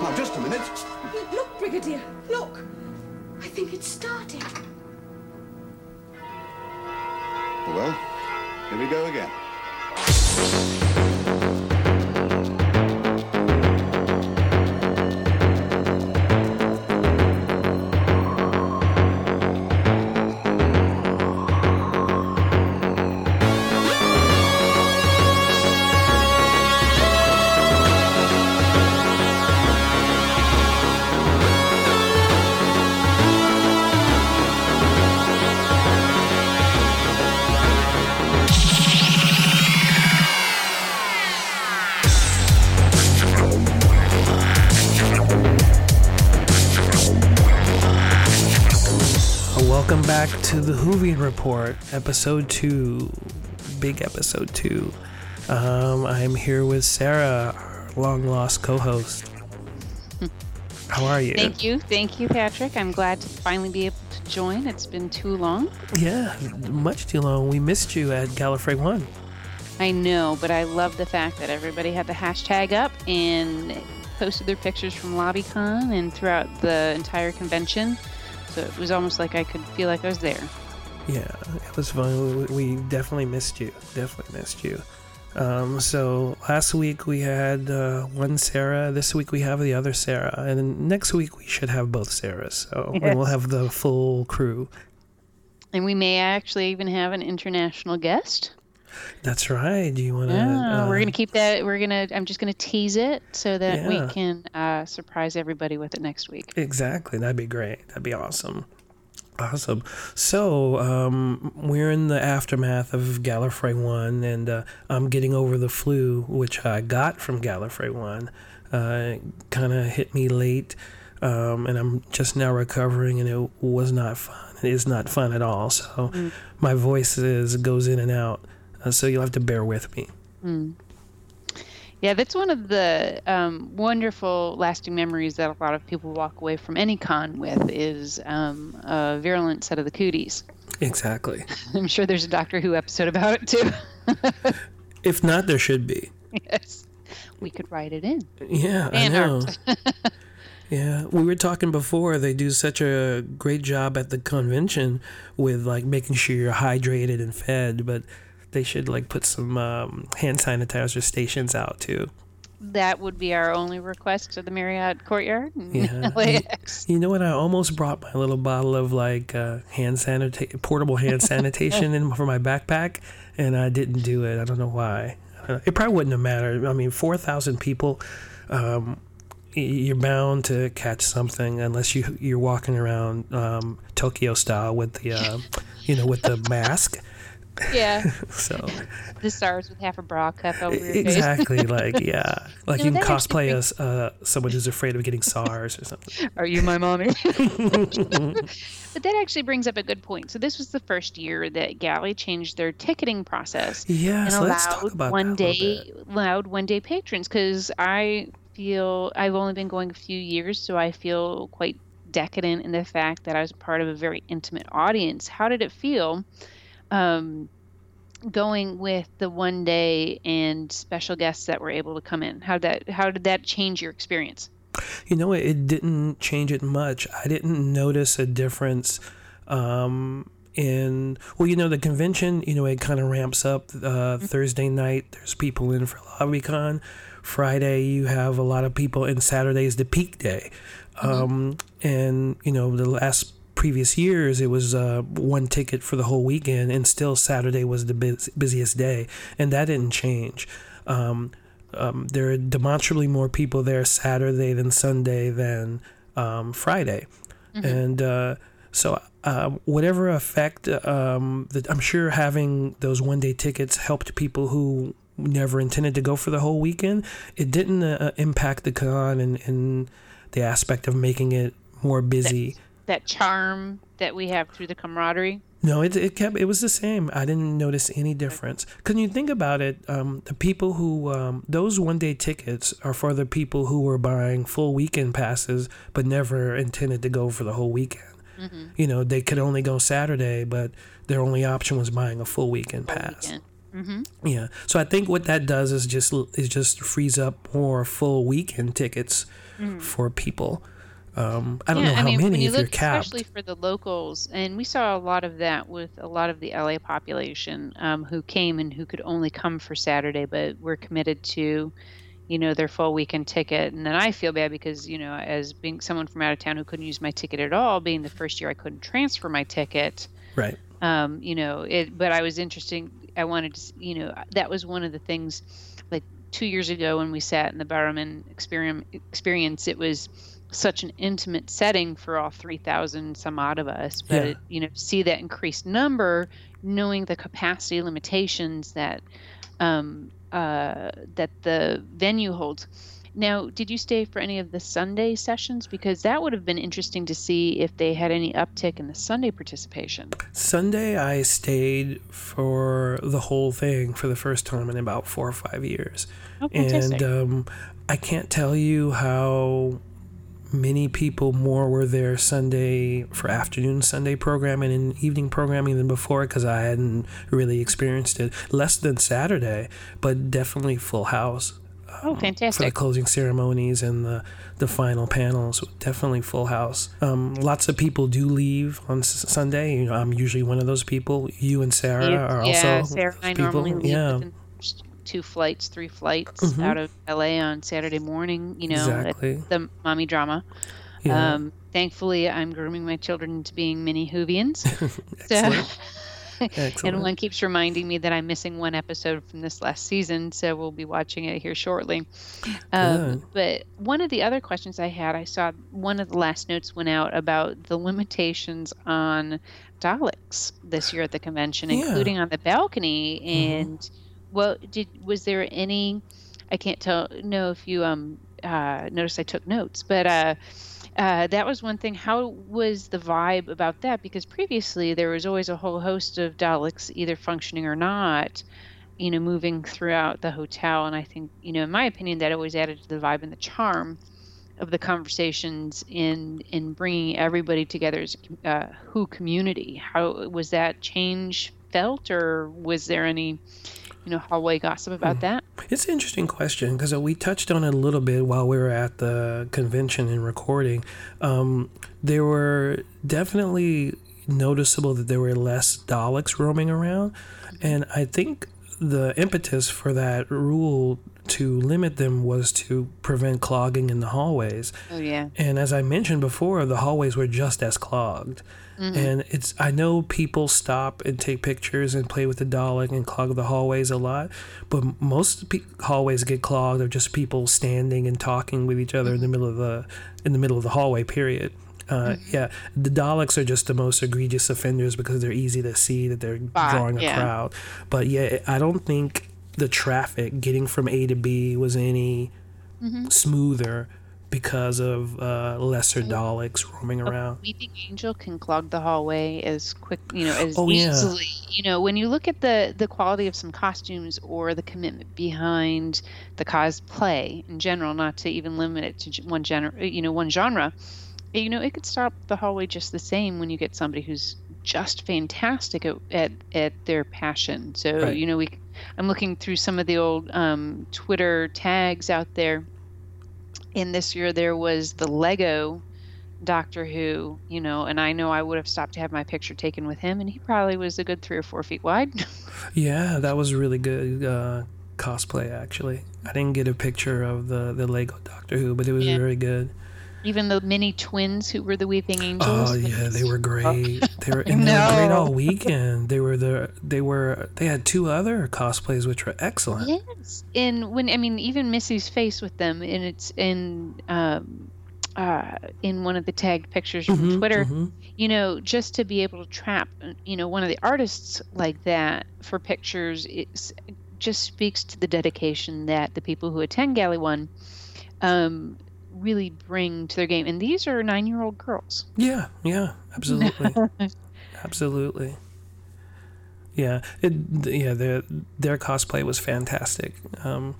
Now, just a minute. Look, Brigadier, look. I think it's starting. Well, here we go again. Whovian Report, episode two, big episode two. Um, I'm here with Sarah, our long lost co host. How are you? Thank you. Thank you, Patrick. I'm glad to finally be able to join. It's been too long. Yeah, much too long. We missed you at Gallifrey 1. I know, but I love the fact that everybody had the hashtag up and posted their pictures from LobbyCon and throughout the entire convention. So it was almost like I could feel like I was there. Yeah, it was fun. We definitely missed you. Definitely missed you. Um, so last week we had uh, one Sarah. This week we have the other Sarah, and next week we should have both Sarahs. So and we'll have the full crew. And we may actually even have an international guest. That's right. Do you want to? Yeah, uh, we're gonna keep that. We're gonna. I'm just gonna tease it so that Yeah. we can uh, surprise everybody with it next week. Exactly. That'd be great. That'd be awesome. Awesome. So um, we're in the aftermath of Gallifrey One, and uh, I'm getting over the flu, which I got from Gallifrey One. Uh, kind of hit me late, um, and I'm just now recovering, and it was not fun. It is not fun at all. So my voice is goes in and out. Uh, so you'll have to bear with me. Yeah, that's one of the um, wonderful, lasting memories that a lot of people walk away from any con with is um, a virulent set of the cooties. Exactly. I'm sure there's a Doctor Who episode about it too. If not, there should be. yes, we could write it in. Yeah, I know. yeah, we were talking before. They do such a great job at the convention with like making sure you're hydrated and fed, but they should like put some um, hand sanitizer stations out too. That would be our only request to the Marriott Courtyard. Yeah. LAX. You know what? I almost brought my little bottle of like uh, hand sanita- portable hand sanitation in for my backpack, and I didn't do it. I don't know why. Uh, It probably wouldn't have mattered. I mean, four thousand people. Um, you're bound to catch something unless you you're walking around um, Tokyo style with the uh, you know with the mask. Yeah, So the stars with half a bra cup over your exactly like yeah, like No, you can cosplay as uh, someone who's afraid of getting SARS or something. Are you my mommy? but that actually brings up a good point. So this was the first year that Galley changed their ticketing process Yes, and let's talk allowed about one day allowed one day patrons because I feel I've only been going a few years, so I feel quite decadent in the fact that I was part of a very intimate audience. How did it feel? Um, going with the one day and special guests that were able to come in how did that how did that change your experience You know, it, didn't change it much. I didn't notice a difference um, in, well, you know, the convention, you know, it kind of ramps up uh, Thursday night. There's people in for LobbyCon. Friday, you have a lot of people, and Saturday's the peak day. Um, and, you know, the last previous years, it was uh, one ticket for the whole weekend, and still Saturday was the bus- busiest day. And that didn't change. Um, um, there are demonstrably more people there Saturday than Sunday than um, Friday, and uh, so uh, whatever effect um, that I'm sure having those one day tickets helped people who never intended to go for the whole weekend. It didn't uh, impact the con in, in the aspect of making it more busy. That charm that we have through the camaraderie No, it, it kept it was the same. I didn't notice any difference. Cause you think about it, um, the people who um, those one day tickets are for the people who were buying full weekend passes but never intended to go for the whole weekend. You know, they could only go Saturday, but their only option was buying a full weekend pass. weekend. Mm-hmm. Yeah. So I think what that does is just is just frees up more full weekend tickets for people. Um, I don't know how when many you if you're capped. especially for the locals, and we saw a lot of that with a lot of the LA population um, who came and who could only come for Saturday, but were committed to, you know, their full weekend ticket. And then I feel bad because, you know, as being someone from out of town who couldn't use my ticket at all, being the first year I couldn't transfer my ticket, Right. um, you know, it. But I was interesting. I wanted to, you know, that was one of the things. Like two years ago when we sat in the Barrowman experience, it was such an intimate setting for all 3,000 some odd of us. But, Yeah. you know, see that increased number, knowing the capacity limitations that um, uh, that the venue holds. Now, did you stay for any of the Sunday sessions? Because that would have been interesting to see if they had any uptick in the Sunday participation. Sunday, I stayed for the whole thing for the first time in about four or five years. Oh, and um, I can't tell you how many people more were there Sunday for afternoon Sunday programming and evening programming than before because I hadn't really experienced it. Less than Saturday, but definitely full house. oh, fantastic! for the closing ceremonies and the, the final panels. Definitely full house. Um, lots of people do leave on S- Sunday. You know, I'm usually one of those people. You and Sarah Yeah, are yeah, also Sarah people. yeah, within two flights, three flights Mhm. out of LA on Saturday morning. You know, exactly. the mommy drama. Yeah. Um, thankfully, I'm grooming my children into being mini. Excellent. So, Excellent. and one keeps reminding me that I'm missing one episode from this last season, so we'll be watching it here shortly. Um, but one of the other questions I had, I saw one of the last notes went out about the limitations on Daleks this year at the convention, Yeah. including on the balcony. Mhm. And well, did was there any? I can't tell. Know if you um uh, noticed I took notes, but uh, uh, that was one thing. How was the vibe about that? Because previously there was always a whole host of Daleks, either functioning or not, you know, moving throughout the hotel. And I think, you know, in my opinion, that always added to the vibe and the charm of the conversations in in bringing everybody together as a uh, Who community. How was that change felt, or was there any, you know, hallway gossip about that? It's an interesting question because we touched on it a little bit while we were at the convention and recording. Um, there were definitely noticeable that there were less Daleks roaming around, and I think the impetus for that rule to limit them was to prevent clogging in the hallways. Oh yeah. And as I mentioned before, the hallways were just as clogged. Mm-hmm. And it's I know people stop and take pictures and play with the Dalek and clog the hallways a lot, but most pe- hallways get clogged of just people standing and talking with each other in the mm-hmm. middle of the in the middle of the hallway. Period. Uh, mm-hmm. Yeah, the Daleks are just the most egregious offenders because they're easy to see that they're drawing a yeah. crowd. But yeah, I don't think the traffic getting from A to B was any smoother because of uh, lesser Daleks roaming around. Weeping Angel can clog the hallway as quick, you know, as Oh, yeah. easily. You know, when you look at the the quality of some costumes or the commitment behind the cosplay in general, not to even limit it to one genre, you know, one genre, you know, it could stop the hallway just the same when you get somebody who's just fantastic at at, at their passion. So Right. you know, we, I'm looking through some of the old um, Twitter tags out there. And this year there was the Lego Doctor Who, you know, and I know I would have stopped to have my picture taken with him, and he probably was a good three or four feet wide. Yeah, that was really good uh, cosplay. Actually, I didn't get a picture of the the Lego Doctor Who, but it was Yeah. very good. Even the mini twins who were the Weeping Angels. Oh yeah, they were great. They were and they were great all weekend. They were the they were they had two other cosplays which were excellent. Yes, and when I mean even Missy's face with them, and it's in um, uh, in one of the tagged pictures from Mhm, Twitter. mhm. You know, just to be able to trap, you know, one of the artists like that for pictures, it just speaks to the dedication that the people who attend Galley One um, really bring to their game. And these are nine-year-old girls. Yeah, yeah, absolutely, absolutely. Yeah, it, yeah, their their cosplay was fantastic. Um,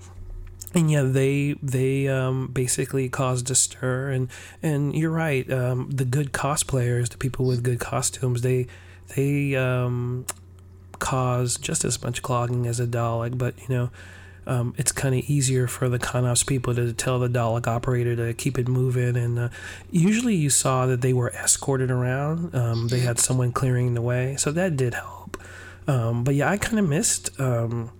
and yeah, they they um, basically caused a stir, and and you're right. Um, the good cosplayers, the people with good costumes, they they um, cause just as much clogging as a Dalek, but you know, um, it's kind of easier for the Connops people to tell the Dalek operator to keep it moving. And uh, usually you saw that they were escorted around. Um, they had someone clearing the way, so that did help. Um, but yeah, I kind of missed um,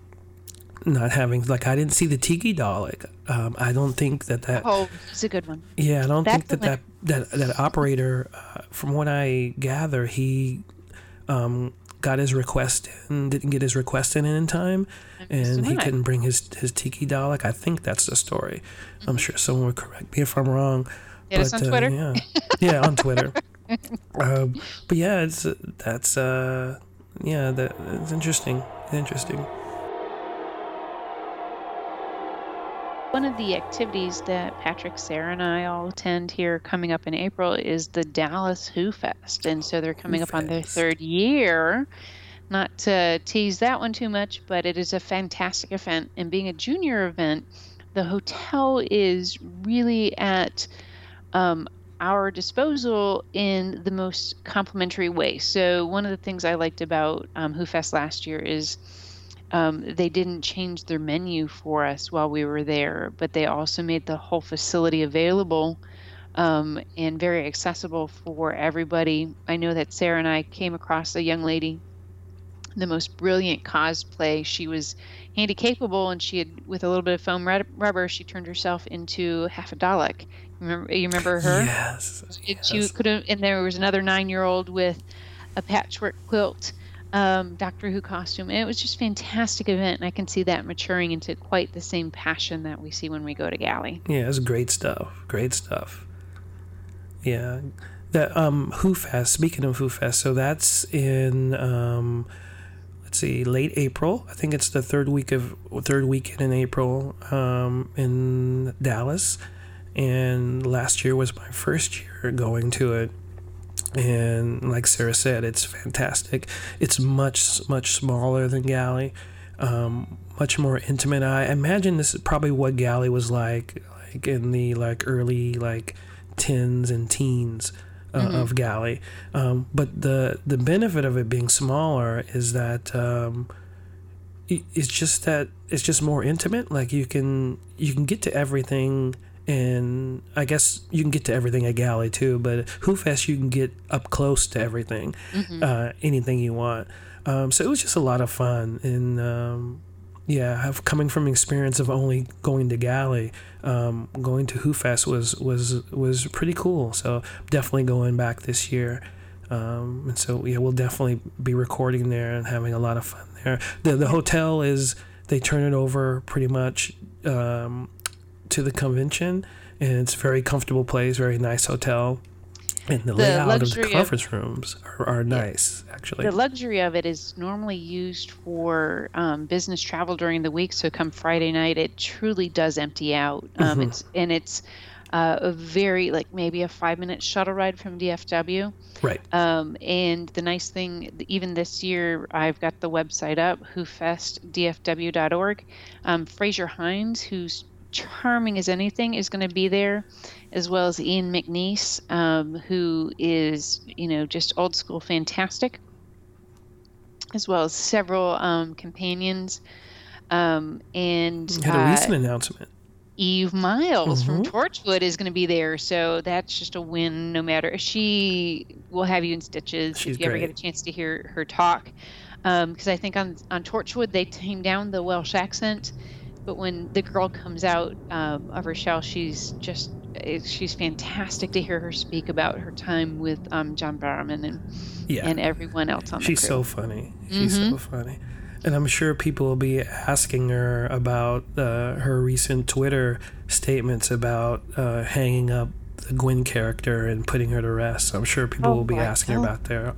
not having like I didn't see the Tiki Dalek. Um, I don't think that that. Oh, it's a good one. Yeah, I don't That's think that, that that that operator, uh, from what I gather, he um, got his request in, didn't get his request in in time, and he couldn't bring his his Tiki Dalek. I think that's the story. I'm Mm-hmm. sure someone would correct me if I'm wrong. Hit us on uh, Twitter. yeah, yeah, on Twitter. um, but yeah, it's that's uh, yeah, that it's interesting. Interesting. One of the activities that Patrick, Sarah, and I all attend here coming up in April is the Dallas Who Fest. And so they're coming up on their third year. Not to tease that one too much, but it is a fantastic event. And being a junior event, the hotel is really at um, our disposal in the most complimentary way. So, one of the things I liked about um, Who Fest last year is um, they didn't change their menu for us while we were there, but they also made the whole facility available um, and very accessible for everybody. I know that Sarah and I came across a young lady, the most brilliant cosplay. She was handy capable, and she had, with a little bit of foam rub- rubber, she turned herself into half a Dalek. Remember, you remember her? Yes. It- She yes. could have, and there was another nine-year-old with a patchwork quilt, um, Doctor Who costume. It was just fantastic event, and I can see that maturing into quite the same passion that we see when we go to Galley. Yeah, it's great stuff. Great stuff. Yeah. That um Who Fest, speaking of Who Fest, so that's in um let's see, late April. I think it's the third week of third weekend in April um in Dallas. And last year was my first year going to it. And like Sarah said, it's fantastic. It's much much smaller than Galley. Um, much more intimate. I imagine this is probably what Galley was like, like in the like early like tens and teens uh, of Galley. Um, but the the benefit of it being smaller is that um, it's just that it's just more intimate. Like you can you can get to everything. And I guess you can get to everything at Galley too, but Who Fest you can get up close to everything, uh, anything you want. Um, so it was just a lot of fun, and um, yeah, have, coming from experience of only going to Galley, um, going to Who Fest was was was pretty cool. So definitely going back this year. Um, and so yeah, we'll definitely be recording there and having a lot of fun there. The the hotel is they turn it over pretty much um, to the convention, and it's a very comfortable place, very nice hotel. And the, The layout of the of- conference rooms are, are nice, actually. The luxury of it is normally used for um, business travel during the week. So come Friday night, it truly does empty out. Um, Mhm. It's and it's uh, a very like maybe a five minute shuttle ride from DFW. right. Um, and the nice thing, even this year, I've got the website up, whofestdfw.org. Um, Fraser Hines, who's charming as anything, is going to be there, as well as Ian McNeice, um, who is, you know, just old school fantastic, as well as several um, companions. Um, and Had a uh, recent announcement. Eve Miles from Mhm. Torchwood is going to be there, so that's just a win. No matter she will have you in stitches She's if you ever get a chance to hear her talk, because I think on on Torchwood they tame down the Welsh accent, but when the girl comes out um, of her shell, she's just she's fantastic to hear her speak about her time with um, John Barrowman and Yeah. and everyone else on the show. She's crew. so funny. She's so Mhm. funny. And I'm sure people will be asking her about uh, her recent Twitter statements about uh, hanging up the Gwen character and putting her to rest. I'm sure people Oh will be asking her about there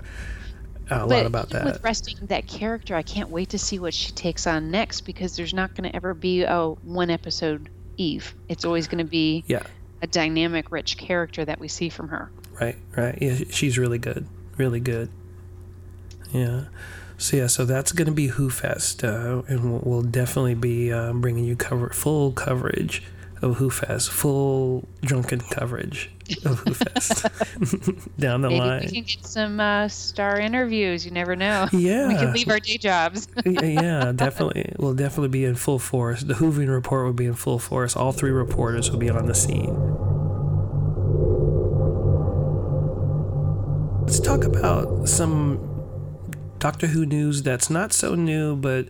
a lot about that. With resting that character, I can't wait to see what she takes on next because there's not going to ever be a one episode Eve. It's always going to be Yeah, a dynamic, rich character that we see from her. right, right. Yeah, she's really good, really good. Yeah. So yeah, so that's gonna be Who Fest, uh, and we'll, we'll definitely be uh, bringing you cover full coverage of Who Fest, full drunken coverage of Who down the Maybe line. we can get some uh, star interviews. You never know. Yeah. we can leave our day jobs. Yeah, definitely. We'll definitely be in full force. The Whovian report will be in full force. All three reporters will be on the scene. Let's talk about some Doctor Who news that's not so new, but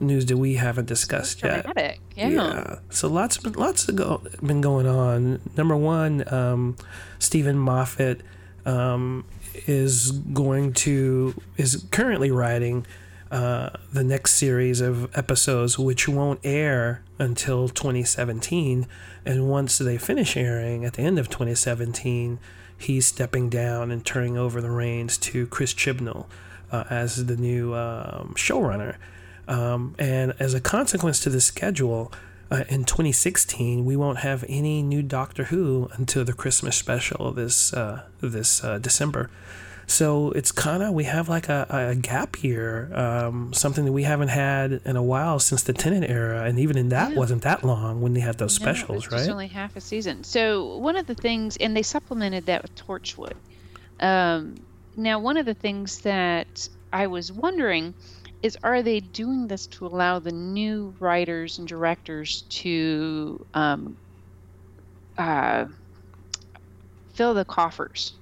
news that we haven't discussed yet. Dramatic. Yeah. So lots been lots of go, been going on. Number one, um, Steven Moffat um, is going to is currently writing uh, the next series of episodes, which won't air until 2017. And once they finish airing at the end of 2017, he's stepping down and turning over the reins to Chris Chibnall uh, as the new um, showrunner. Um, and as a consequence to the schedule, uh, in 2016, we won't have any new Doctor Who until the Christmas special this uh, this uh, December. So it's kind of we have like a, a gap here, um, something that we haven't had in a while since the Tennant era, and even in that Yeah. wasn't that long when they had those No, specials, it's just right? only half a season. So one of the things, and they supplemented that with Torchwood. Um, now, one of the things that I was wondering is, are they doing this to allow the new writers and directors to um, uh, fill the coffers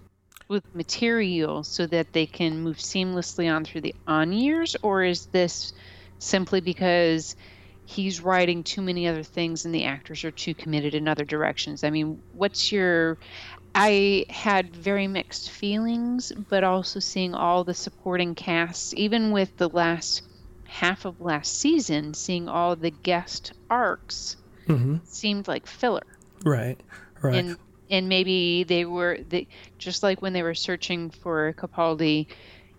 with material so that they can move seamlessly on through the on years, or is this simply because he's writing too many other things and the actors are too committed in other directions. I mean, what's your I had very mixed feelings, but also seeing all the supporting casts, even with the last half of last season, seeing all the guest arcs hmm seemed like filler. Right, right. And and maybe they were they just like when they were searching for Capaldi,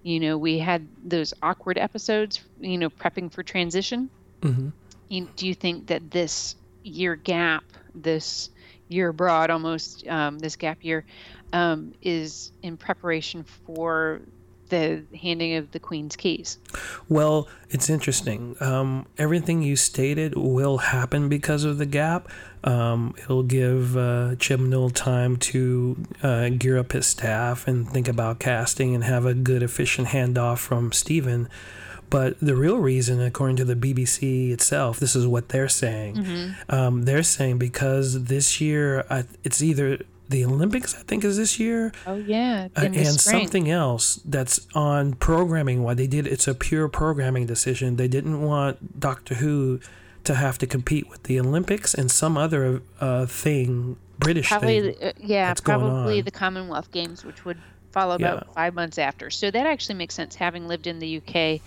you know, we had those awkward episodes, you know, prepping for transition hmm you, do you think that this year gap, this year abroad, almost um, this gap year, um, is in preparation for the handing of the Queen's keys? Well, it's interesting. Um, everything you stated will happen because of the gap. Um, it'll give uh, Chibnall time to uh, gear up his staff and think about casting and have a good, efficient handoff from Steven. But the real reason, according to the BBC itself, this is what they're saying. Um, they're saying because this year, I, it's either the Olympics, I think, is this year, Oh yeah, uh, and spring. something else that's on programming why they did it's a pure programming decision they didn't want doctor who to have to compete with the olympics and some other uh, thing british Probably, thing uh, yeah, that's going probably the Commonwealth Games, which would follow about Yeah. five months after. So that actually makes sense. Having lived in the UK,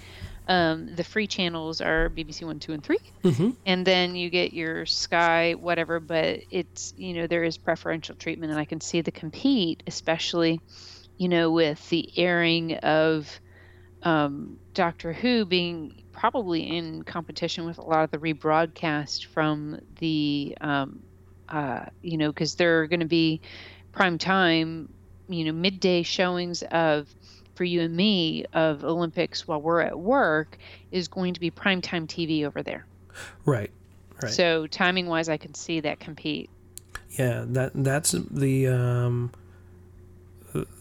um, the free channels are BBC One, Two, and 3 Mhm. and then you get your Sky, whatever. But it's you know there is preferential treatment, and I can see the compete, especially you know with the airing of um, Doctor Who being probably in competition with a lot of the rebroadcast from the um, uh, you know because they're going to be prime time you know midday showings of for you and me of olympics while we're at work is going to be prime time tv over there. Right right. So timing wise i can see that compete. Yeah that that's the um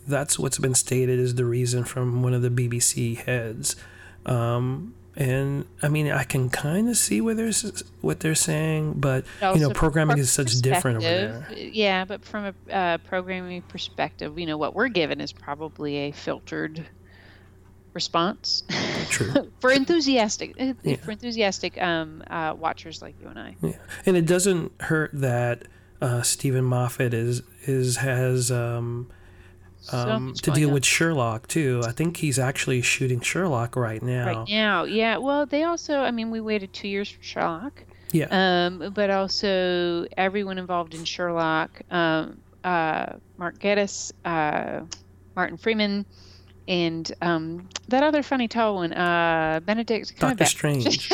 that's what's been stated as the reason from one of the bbc heads. Um and I mean, I can kind of see where there's what they're saying, but you know, programming is such different over there. yeah but from a uh, programming perspective you know what we're given is probably a filtered response True. for enthusiastic uh, Yeah. for enthusiastic um, uh, watchers like you and i Yeah, and it doesn't hurt that uh, Steven Moffat is is has um, um, to deal on. with Sherlock too. I think he's actually shooting Sherlock right now. right now. Yeah. Well, they also, I mean, we waited two years for Sherlock, Yeah, um, but also everyone involved in Sherlock, um, uh, Mark Gatiss, uh, Martin Freeman, and um, that other funny tall one, uh, Benedict Doctor. Strange.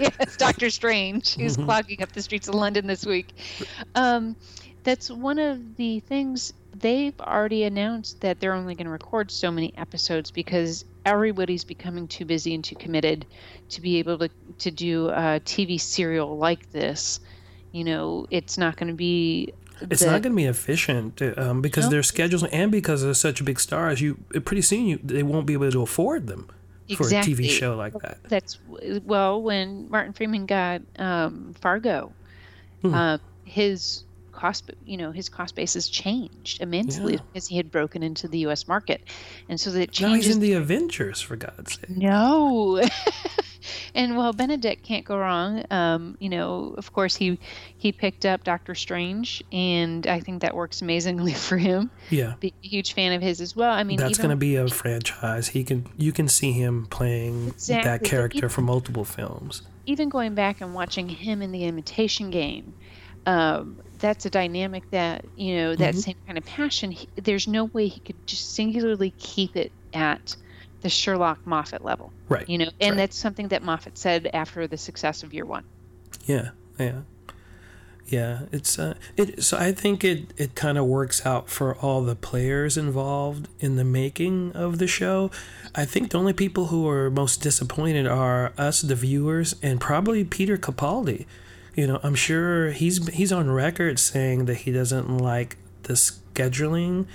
yes, Doctor Strange, who's Mhm. clogging up the streets of London this week. Um, that's one of the things they've already announced that they're only going to record so many episodes because everybody's becoming too busy and too committed to be able to to do a TV serial like this You know, it's not going to be. It's the- not going to be efficient uh, um, because No. their schedules and because they're such big stars. You pretty soon you they won't be able to afford them for a TV show like that. That's well, when Martin Freeman got um, Fargo, Hmm. uh, his cost, you know, his cost basis changed immensely Yeah. because he had broken into the U.S. market, and so that Now he's changes. in the Avengers for God's sake. no. and well, Benedict can't go wrong. Um, you know, of course he he picked up Doctor Strange, and I think that works amazingly for him. Yeah. Be a huge fan of his as well. I mean, That's going to be a franchise. He can you can see him playing Exactly, that character even- for multiple films. even going back and watching him in the imitation game um, that's a dynamic that you know that Mhm. same kind of passion he, there's no way he could just singularly keep it at the sherlock moffat level Right. you know and right. that's something that moffat said after the success of year one Yeah, yeah, yeah. It's uh, it. So I think it it kind of works out for all the players involved in the making of the show. I think the only people who are most disappointed are us, the viewers, and probably Peter Capaldi. You know, I'm sure he's he's on record saying that he doesn't like the scheduling.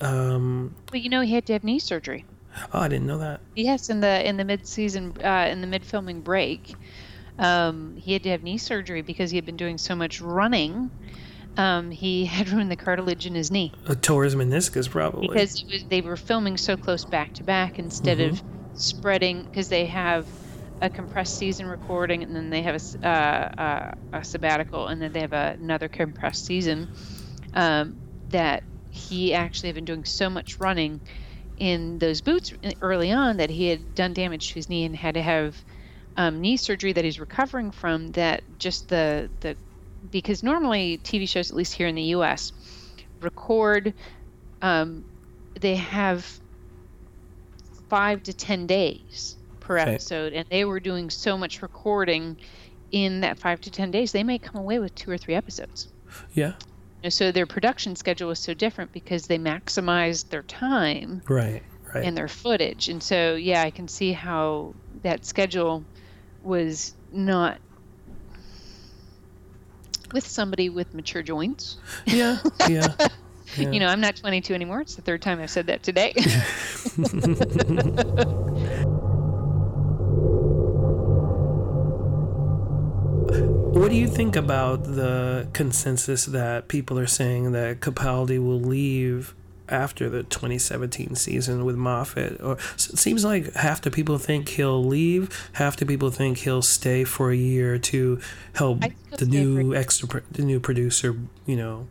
Um, but you know he had to have knee surgery oh, I didn't know that. yes in the in the mid-season uh, in the mid-filming break um, he had to have knee surgery because he had been doing so much running um, he had ruined the cartilage in his knee A tore his meniscus, probably. because was, they were filming so close back to back instead of spreading because they have a compressed season recording and then they have a, uh, uh, a sabbatical and then they have another compressed season um, that he actually had been doing so much running in those boots early on that he had done damage to his knee and had to have um, knee surgery that he's recovering from that just the the because normally TV shows at least here in the US record um, they have five to ten days per Okay. episode and they were doing so much recording in that five to ten days they may come away with two or three episodes yeah. And so their production schedule was so different because they maximized their time Right. Right. and their footage and so yeah i can see how that schedule was not with somebody with mature joints yeah. Yeah. Yeah. you know i'm not 22 anymore it's the third time i've said that today What do you think about the consensus that people are saying that Capaldi will leave after the 2017 season with Moffat? Or it seems like half the people think he'll leave, half the people think he'll stay for a year to help I the new extra, the new producer. You know,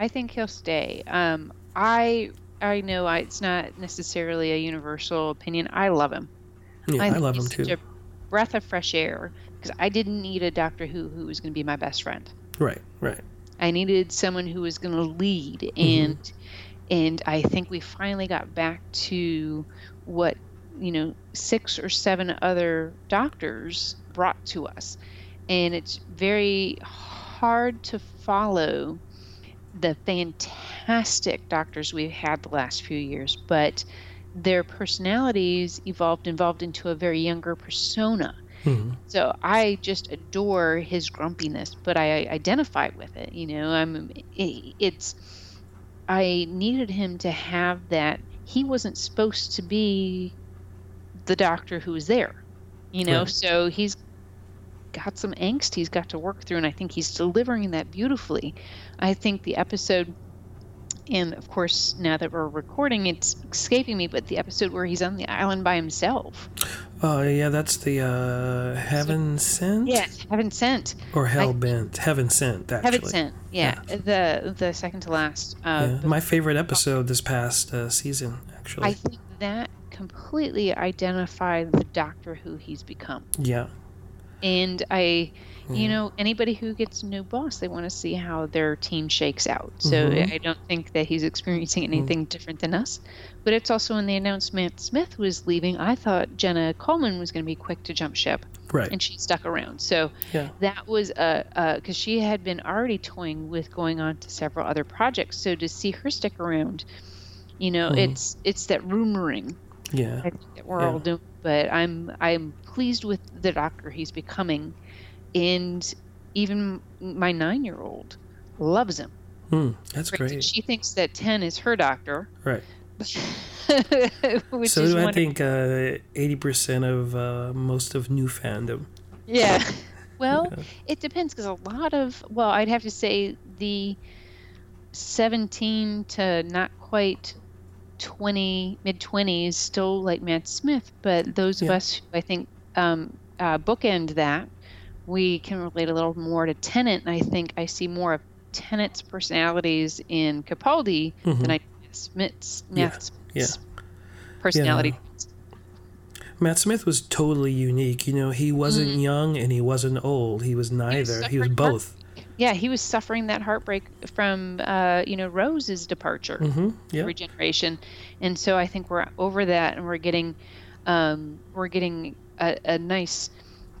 i think he'll stay um, i i know I, it's not necessarily a universal opinion i love him yeah, I, think love him too. breath of fresh air because i didn't need a doctor who who was going to be my best friend Right, right. I needed someone who was going to lead, Mm-hmm. and and I think we finally got back to what you know six or seven other doctors brought to us, and it's very hard to follow the fantastic doctors we've had the last few years, but their personalities evolved evolved into a very younger persona. Mhm. So I just adore his grumpiness, but I identify with it. You know, I'm. It's. I needed him to have that. He wasn't supposed to be the doctor who was there. You know, Right. so he's got some angst he's got to work through, and I think he's delivering that beautifully. I think the episode. And of course, now that we're recording, it's escaping me. But the episode where he's on the island by himself, Oh yeah, that's the uh, Heaven Sent. yes, heaven sent. Or Hell Bent. Heaven Sent. Actually. Heaven sent. Yeah, the the second to last. Uh, Yeah, my favorite episode this past uh, season, actually. I think that completely identified the Doctor who he's become. yeah. And I, Mm. you know, anybody who gets a new boss, they want to see how their team shakes out. So Mhm. I don't think that he's experiencing anything different than us. But it's also when they announced Matt Smith was leaving, I thought Jenna Coleman was going to be quick to jump ship, Right. and she stuck around. So Yeah. that was a because she had been already toying with going on to several other projects. So to see her stick around, you know, Mhm. it's it's that rumoring Yeah. I think that we're Yeah. all doing. But I'm I'm pleased with the doctor he's becoming, and even my nine-year-old loves him. Hmm, that's Granted, great. She thinks that Ten is her doctor, Right. which so is do I wonderful. think uh, eighty percent of uh, most of new fandom. Yeah. Well, it depends because a lot of, well, I'd have to say the 17 to not quite 20, mid 20s still like Matt Smith, but those of Yeah. us who I think um, uh, bookend that, we can relate a little more to Tennant. And I think I see more of Tennant's personalities in Capaldi than I Matt Smith's, Mm-hmm. Yeah, Matt yeah. Personality. Matt Smith was totally unique. You know, he wasn't young and he wasn't old. He was neither. He was suffering both. Yeah, he was suffering that heartbreak from, uh, you know, Rose's departure. Mm-hmm. Yeah. regeneration and so i think we're over that and we're getting um, we're getting a, a nice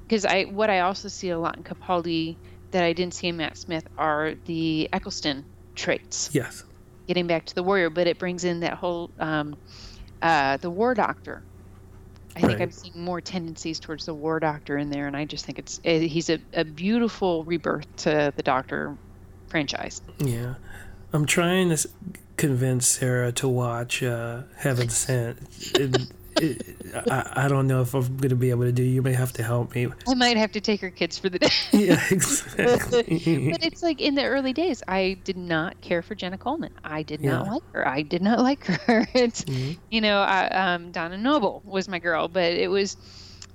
because i what i also see a lot in capaldi that i didn't see in matt smith are the eccleston traits Yes. getting back to the warrior but it brings in that whole um, uh, the war doctor i think Right. i'm seeing more tendencies towards the war doctor in there and i just think it's eh, he's a, a beautiful rebirth to the doctor franchise Yeah. I'm trying to convince Sarah to watch uh, Heaven Sent. It, I, I don't know if I'm going to be able to do. You may have to help me. i might have to take her kids for the day Yeah, exactly. but it's like in the early days, I did not care for Jenna Coleman. I did not like her. I did not like her. It's Mhm. you know, I, um, Donna Noble was my girl, but it was,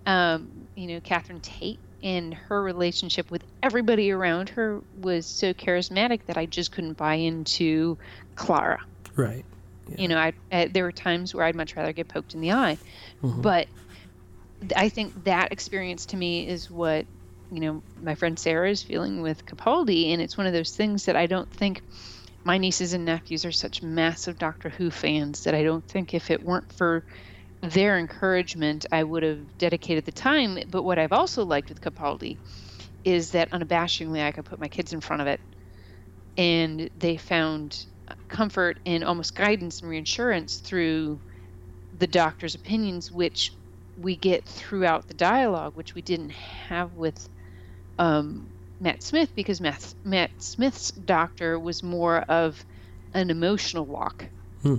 um, you know, Catherine Tate and her relationship with everybody around her was so charismatic that I just couldn't buy into Clara. right. You know, I, I there were times where I'd much rather get poked in the eye, Mhm. but I think that experience to me is what you know my friend Sarah is feeling with Capaldi, and it's one of those things that I don't think my nieces and nephews are such massive Doctor Who fans that I don't think if it weren't for their encouragement, I would have dedicated the time. But what I've also liked with Capaldi is that unabashedly I could put my kids in front of it, and they found comfort and almost guidance and reassurance through the doctor's opinions, which we get throughout the dialogue, which we didn't have with um, Matt Smith because Matt, Matt Smith's doctor was more of an emotional walk. Hmm.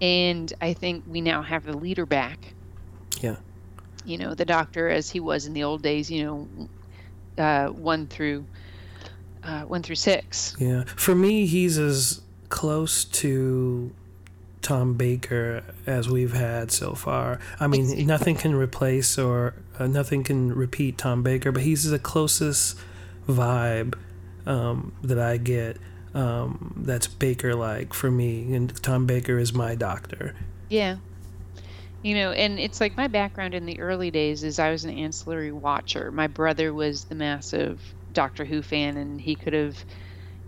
And I think we now have the leader back. Yeah. You know, the doctor as he was in the old days, you know, uh, one through uh, one through six. Yeah. For me, he's as close to Tom Baker as we've had so far. I mean, nothing can replace or uh, nothing can repeat Tom Baker, but he's the closest vibe um, that I get um, that's Baker like for me. And Tom Baker is my doctor. Yeah. You know, and it's like my background in the early days is I was an ancillary watcher. My brother was the massive Doctor Who fan, and he could have,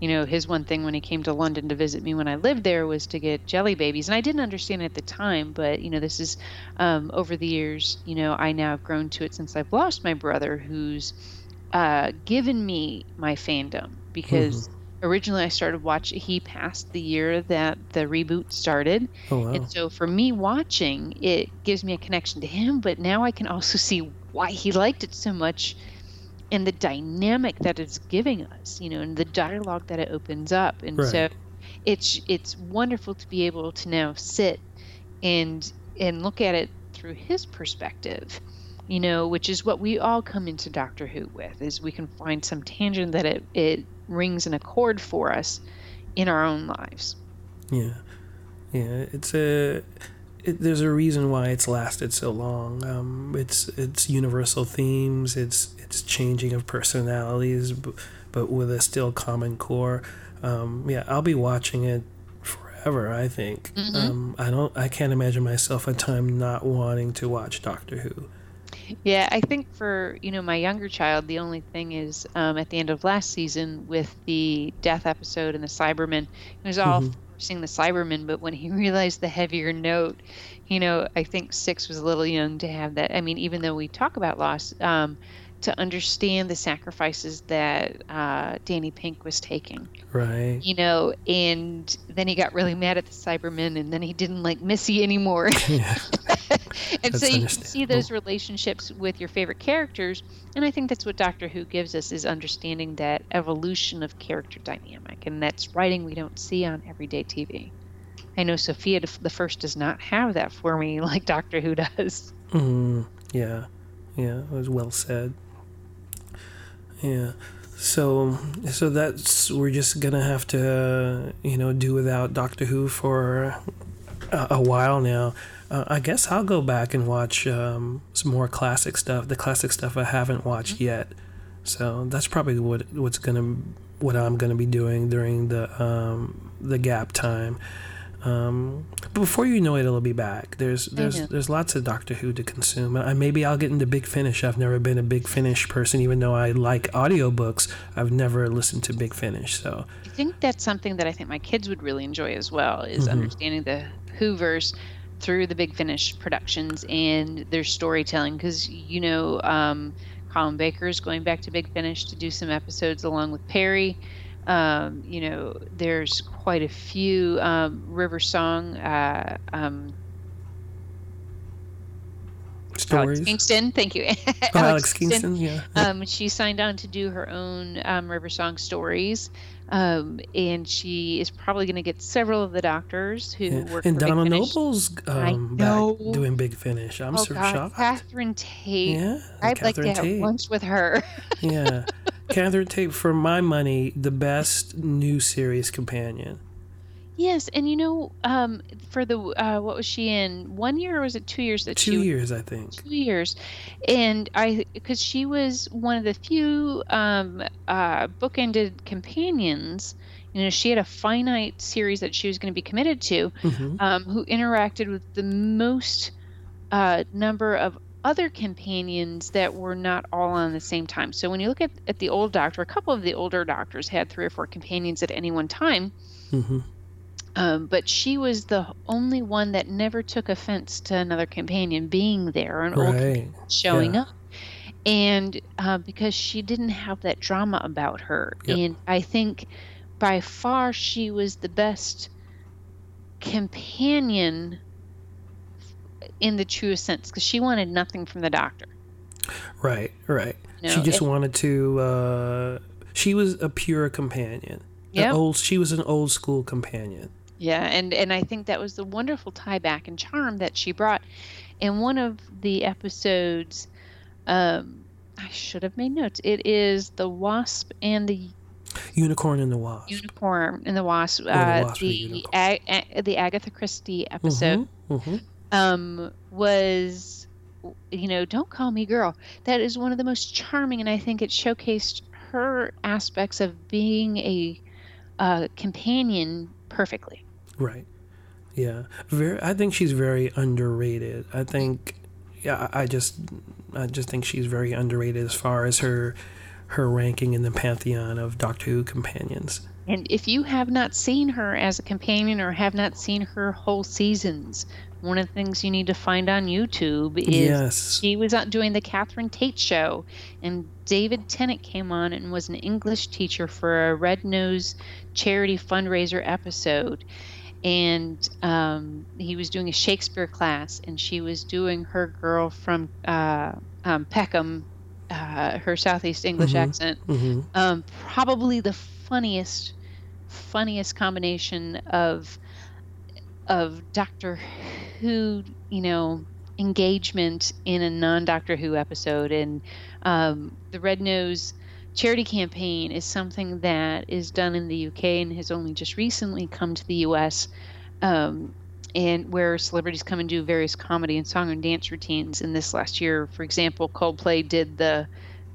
you know, his one thing when he came to London to visit me when I lived there was to get jelly babies. And I didn't understand it at the time, but, you know, this is um, over the years, you know, I now have grown to it since I've lost my brother who's uh, given me my fandom because. Originally, I started watching. He passed the year that the reboot started, Oh, wow. and so for me watching, it gives me a connection to him, but now I can also see why he liked it so much and the dynamic that it's giving us, you know, and the dialogue that it opens up. And so it's it's wonderful to be able to now sit and and look at it through his perspective. You know, which is what we all come into Doctor Who with, is we can find some tangent that it, it rings an accord for us in our own lives. Yeah, yeah. It's a. It, there's a reason why it's lasted so long. Um, it's it's universal themes. It's it's changing of personalities, but, but with a still common core. Um, yeah, I'll be watching it forever. I think. Um, I don't. I can't imagine myself a time not wanting to watch Doctor Who. Yeah, I think for you know my younger child, the only thing is um, at the end of last season with the death episode and the Cybermen, it was all forcing the Cybermen. But when he realized the heavier note, you know, I think six was a little young to have that. I mean, even though we talk about loss, um, to understand the sacrifices that uh, Danny Pink was taking, Right. you know, and then he got really mad at the Cybermen, and then he didn't like Missy anymore. Yeah. and That's so you can see those relationships with your favorite characters, and I think that's what Doctor Who gives us is understanding that evolution of character dynamic, and that's writing we don't see on everyday TV. I know Sofia the first does not have that for me like Doctor Who does. Mm, yeah, yeah, it was well said. Yeah, so so that's we're just gonna have to uh, you know do without Doctor Who for a, a while now. Uh, I guess I'll go back and watch um, some more classic stuff. The classic stuff I haven't watched yet. So that's probably what what's gonna what I'm gonna be doing during the um, the gap time. Um, but before you know it, it'll be back. There's there's there's lots of Doctor Who to consume. I, maybe I'll get into Big Finish. I've never been a Big Finish person, even though I like audiobooks. I've never listened to Big Finish. So I think that's something that I think my kids would really enjoy as well is understanding the Hoovers through the Big Finish productions and their storytelling because you know um, Colin Baker is going back to Big Finish to do some episodes along with Peri. Um, you know, there's quite a few um, River Song. Uh, um, Alex stories. Kingston, thank you. Oh, Alex Kingston, yeah. Um, she signed on to do her own um, River Song stories, um, and she is probably going to get several of the doctors who Yeah. work And Donna. Noble's um, back doing Big Finish. I'm oh so God, shocked. Catherine Tate. Yeah, I'd like to Catherine have Tate. lunch with her. yeah, Catherine Tate, for my money, the best new series companion. Yes, and you know, um, for the uh, what was she in? One year or was it two years that Two was years, I think. two years and i because she was one of the few um uh bookended companions you know she had a finite series that she was going to be committed to hmm um who interacted with the most uh number of other companions that were not all on the same time so when you look at, at the old doctor a couple of the older doctors had three or four companions at any one time hmm um, but she was the only one that never took offense to another companion being there, an old Right. showing yeah. up. And uh, because she didn't have that drama about her. Yep. And I think by far she was the best companion in the truest sense because she wanted nothing from the doctor. Right, right. You she just it- wanted to. Uh, she was a pure companion. An Yeah. old. She was an old school companion. Yeah, and and I think that was the wonderful tie back and charm that she brought. In one of the episodes, um, I should have made notes. It is the wasp and the Unicorn and the Wasp. unicorn and the wasp. the Uh, wasp the the unicorn. A- A- the Agatha Christie episode hmm um, was, you know, don't call me girl. That is one of the most charming, and I think it showcased her aspects of being a uh, companion perfectly. Right. Yeah. Very. I think she's very underrated. I think. Yeah. I just. I just think she's very underrated as far as her, her ranking in the pantheon of Doctor Who companions. And if you have not seen her as a companion or have not seen her whole seasons, one of the things you need to find on YouTube is Yes. she was out doing the Catherine Tate show, and David Tennant came on and was an English teacher for a Red Nose charity fundraiser episode. And um, he was doing a Shakespeare class, and she was doing her girl from uh, um, Peckham, uh, her Southeast English Mhm. accent. Hmm um, probably the funniest funniest combination of of Doctor Who, you know, engagement in a non Doctor Who episode, and um, the Red Nose charity campaign is something that is done in the UK and has only just recently come to the US. Um, and where celebrities come and do various comedy and song and dance routines. In this last year, for example, Coldplay did the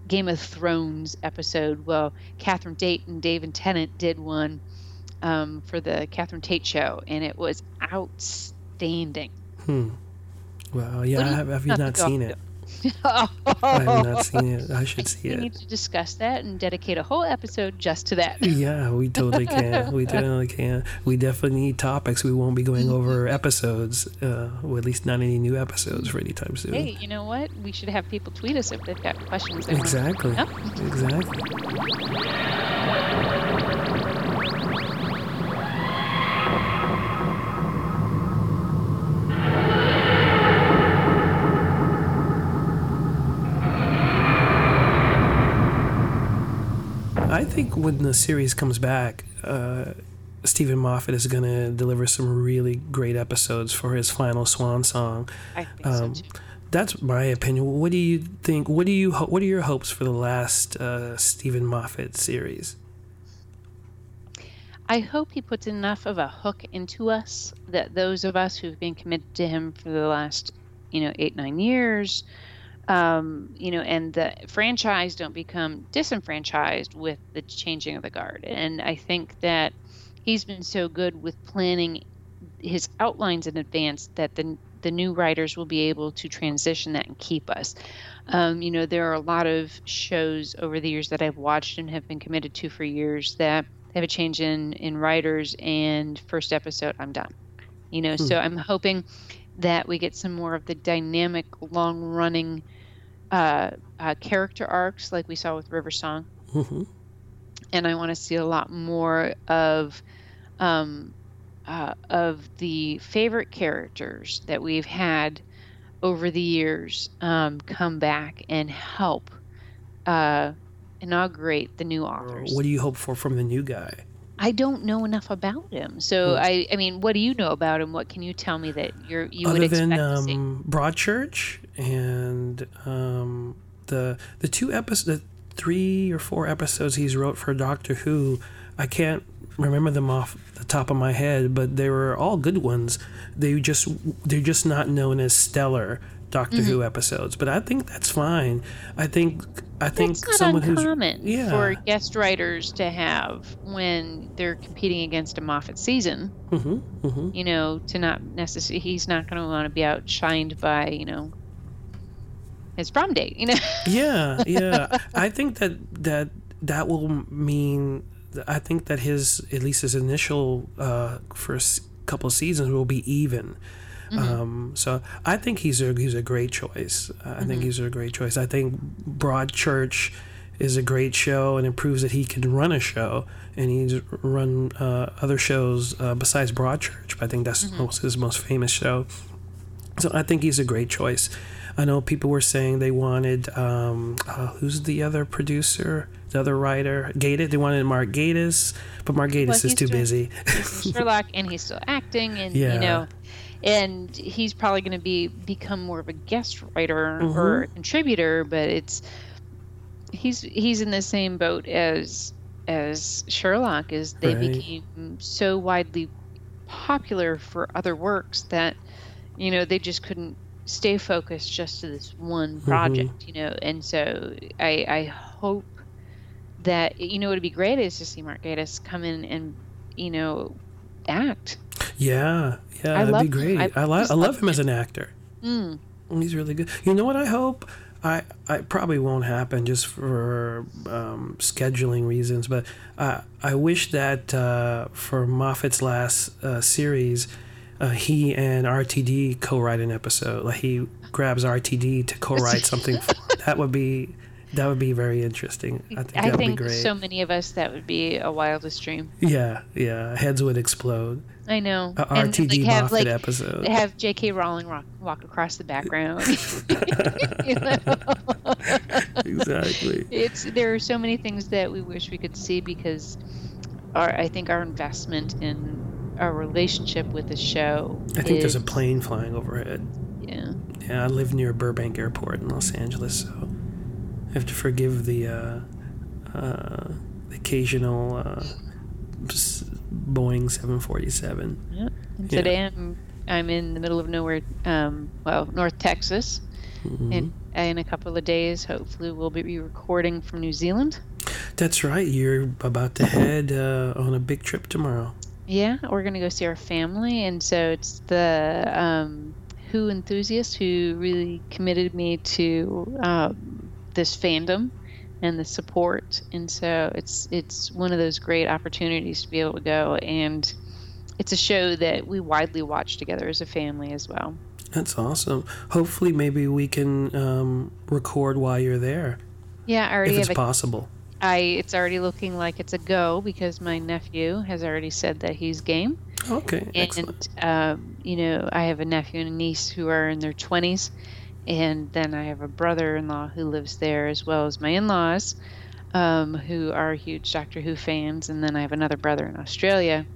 Game of Thrones episode. Well, Catherine Tate and David Tennant did one um, for the Catherine Tate show, and it was outstanding. Hmm. Well, yeah. What do I you- have, have you not not seen dog- it? I have not seen it. I should see it. We need to discuss that and dedicate a whole episode just to that. Yeah, we totally can. We totally can. We definitely need topics. We won't be going over episodes, uh, or at least not any new episodes for any time soon. Hey, you know what? We should have people tweet us if they've got questions. Exactly. Exactly. Think when the series comes back, uh, Steven Moffat is going to deliver some really great episodes for his final swan song. I think Um, so too. That's my opinion. What do you think? What do you? ho- What are your hopes for the last uh, Steven Moffat series? I hope he puts enough of a hook into us that those of us who've been committed to him for the last, you know, eight nine years, um, you know, and the franchise don't become disenfranchised with the changing of the guard. And I think that he's been so good with planning his outlines in advance that the the new writers will be able to transition that and keep us. Um, you know, there are a lot of shows over the years that I've watched and have been committed to for years that have a change in in writers and first episode I'm done. You know, so I'm hoping that we get some more of the dynamic, long running uh, uh, character arcs like we saw with River Song hmm and I want to see a lot more of um, uh, of the favorite characters that we've had over the years um, come back and help uh, inaugurate the new authors. What do you hope for from the new guy? I don't know enough about him, so Hmm. I, I mean, what do you know about him? What can you tell me that you're you Other would expect than to see? um, Broadchurch and um, the the two episodes, the three or four episodes he's wrote for Doctor Who, I can't remember them off the top of my head, but they were all good ones. They just they're just not known as stellar Doctor Who Mm-hmm. episodes, but I think that's fine. I think I think It's not someone who's yeah. for guest writers to have when they're competing against a Moffat season. hmm hmm you know, to not necessarily, he's not going to want to be outshined by, you know, his prom date, you know? yeah yeah i think that that that will mean i think that his at least his initial uh first couple of seasons will be even um so i think he's a he's a great choice i think he's a great choice i think broadchurch is a great show and it proves that he can run a show and he's run uh, other shows uh, besides broadchurch but i think that's most, his most famous show so I think he's a great choice. I know people were saying they wanted um, uh, who's the other producer, the other writer, Gatiss. They wanted Mark Gatiss, but Mark Gatiss Well, is too doing- busy. He's Sherlock and he's still acting and, Yeah. you know, and he's probably going to be become more of a guest writer mm-hmm. or a contributor, but it's, he's, he's in the same boat as, as Sherlock is they Right. became so widely popular for other works that you know they just couldn't stay focused just to this one mm-hmm. project you know? And so i i hope that you know it would be great is to see mark Gatiss come in and you know act yeah, yeah, I that'd love be great. I I, just I love him as an actor. mm, He's really good. You know what I hope? I, I probably won't happen just for um, scheduling reasons, but I I wish that uh, for Moffat's last uh, series, uh, he and RTD co-write an episode. Like he grabs RTD to co-write something. For, that would be that would be very interesting. I think i that would be think great. so many of us that would be a wildest dream yeah, yeah, heads would explode. i know A And, RTD like, have Moffat like episode. have jk rowling walk, walk across the background exactly. it's there are so many things that we wish we could see because our I think our investment in our relationship with the show. I think there's a plane flying overhead. Yeah. Yeah, I live near Burbank Airport in Los Angeles, so have to forgive the uh, uh, occasional uh, Boeing 747. Yep. And Yeah. today I'm I'm in the middle of nowhere, um, well, North Texas, Mm-hmm. and in a couple of days, hopefully, we'll be recording from New Zealand. That's right. You're about to head uh, on a big trip tomorrow. Yeah, we're gonna go see our family, and so it's the um, Who enthusiast who really committed me to um, this fandom and the support, and so it's it's one of those great opportunities to be able to go, and it's a show that we widely watch together as a family as well. That's awesome. Hopefully, maybe we can um, record while you're there, Yeah, I already if it's have a possible. I it's already looking like it's a go because my nephew has already said that he's game. Okay, excellent. And um, you know, I have a nephew and a niece who are in their twenties, and then I have a brother-in-law who lives there as well as my in-laws. um, who are huge Doctor Who fans, and then I have another brother in Australia,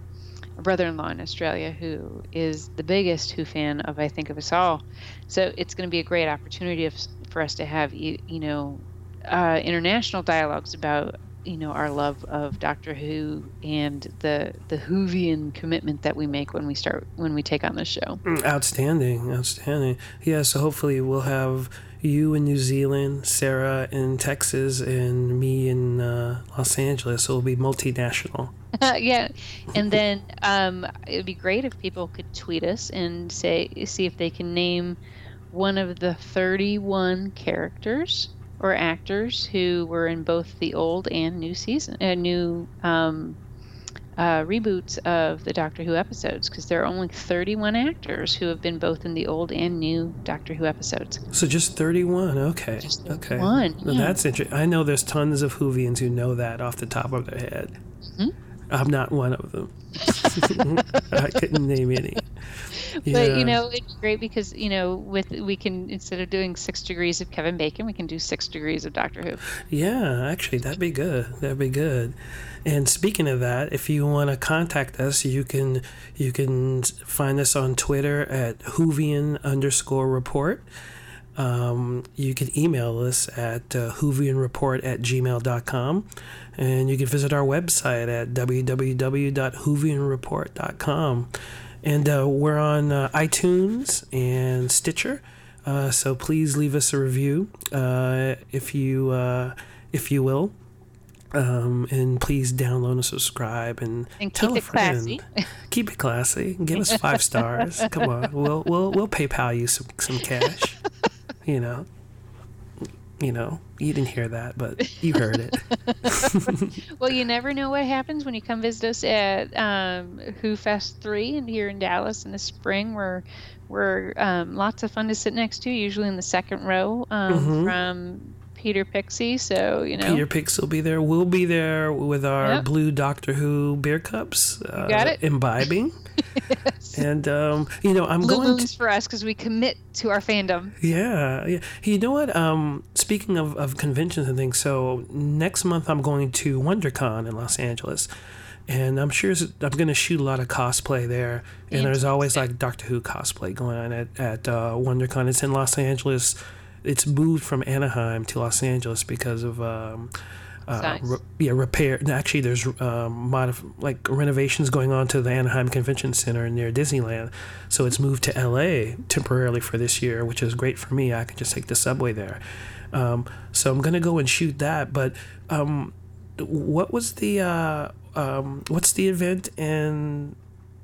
a brother-in-law in Australia, who is the biggest Who fan of I think of us all. So it's going to be a great opportunity for us to have you, you know uh, international dialogues about you know our love of Doctor Who and the the Whovian commitment that we make when we start when we take on the show. Mm, outstanding, outstanding. Yeah, so hopefully we'll have you in New Zealand, Sarah in Texas, and me in uh, Los Angeles. So it'll be multinational. yeah, and then um, it would be great if people could tweet us and say see if they can name one of the 31 characters or actors who were in both the old and new season, uh, new um, uh, reboots of the Doctor Who episodes, because there are only 31 actors who have been both in the old and new Doctor Who episodes. So just 31. Okay. Just okay. 31, Well, yeah. that's interesting. I know there's tons of Whovians who know that off the top of their head. Mhm. I'm not one of them. I couldn't name any. But you know, it's great because you know, with we can instead of doing six degrees of Kevin Bacon, we can do six degrees of Doctor Who. Yeah, actually, that'd be good. That'd be good. And speaking of that, if you want to contact us, you can you can find us on Twitter at Whovian underscore report. Um, you can email us at uh, whovianreport at gmail.com. And you can visit our website at www.whovianreport.com. And uh, we're on uh, iTunes and Stitcher. Uh, so please leave us a review uh, if you uh, if you will. Um, and please download and subscribe and, And tell keep a it classy. friend. Keep it classy. Give us five stars. Come on, we'll we'll we'll PayPal you some some cash. You know, you know, you didn't hear that, but you heard it. Well, you never know what happens when you come visit us at um, Who Fest three and here in Dallas in the spring. We're we're um, lots of fun to sit next to, usually in the second row um, Mhm. from Peter Pixie. So you know, Peter Pix will be there. We'll be there with our Yep. blue Doctor Who beer cups. Uh, got it. Imbibing. And um, you know, I'm blue going to for us because we commit to our fandom. Yeah, yeah. You know what? Um, speaking of, of conventions and things, so next month I'm going to WonderCon in Los Angeles, and I'm sure I'm going to shoot a lot of cosplay there. And there's always like Doctor Who cosplay going on at at uh, WonderCon. It's in Los Angeles. It's moved from Anaheim to Los Angeles because of. Um, uh, re- yeah, repair. Actually, there's um, modif- like renovations going on to the Anaheim Convention Center near Disneyland, so it's moved to LA temporarily for this year, which is great for me. I can just take the subway there. Um, so I'm gonna go and shoot that. But um, what was the uh, um, what's the event in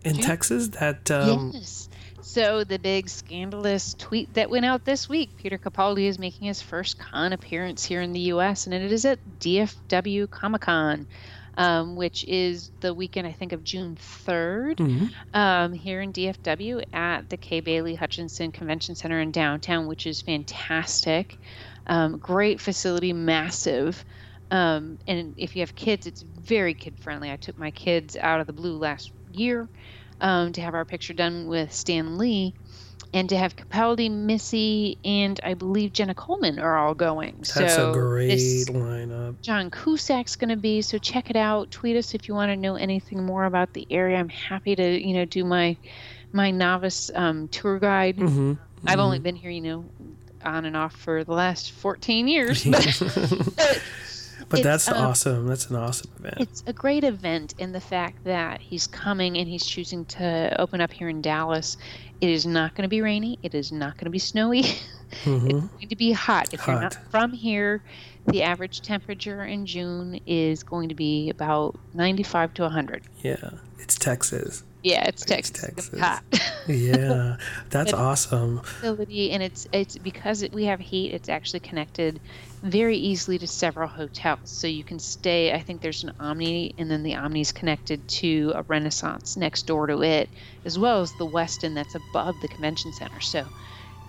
in June? Texas that um, yes. So the big scandalous tweet that went out this week, Peter Capaldi is making his first con appearance here in the U.S. and it is at DFW Comic Con, um, which is the weekend I think of June 3rd mhm. um, here in DFW at the Kay Bailey Hutchison Convention Center in downtown, which is fantastic. Um, great facility, massive. Um, and if you have kids, it's very kid friendly. I took my kids out of the blue last year um, to have our picture done with Stan Lee. And to have Capaldi, Missy, and I believe Jenna Coleman are all going. that's so a great lineup. John Cusack's going to be. So check it out. Tweet us if you want to know anything more about the area. I'm happy to, you know, do my my novice um, tour guide. hmm I've only been here, you know, on and off for the last 14 years. But But that's awesome. That's an awesome event. it's a great event in the fact that he's coming and he's choosing to open up here in Dallas. It is not going to be rainy. It is not going to be snowy. hmm It's going to be hot. If you're not Hot. from here, the average temperature in June is going to be about 95 to 100. Yeah, it's Texas. Yeah, it's Texas. It's Texas. hot. Yeah, that's awesome. facility and it's it's because it, we have heat it's actually connected very easily to several hotels so you can stay i think there's an omni and then the omni is connected to a renaissance next door to it as well as the westin that's above the convention center so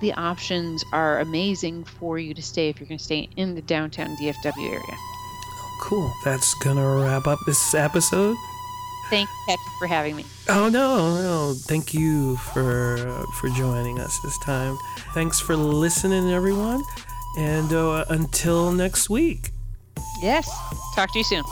the options are amazing for you to stay if you're going to stay in the downtown dfw area Cool. That's gonna wrap up this episode. Thank you for having me Oh no, no! Thank you for for joining us this time. Thanks for listening, everyone, and uh, until next week. Yes. Talk to you soon.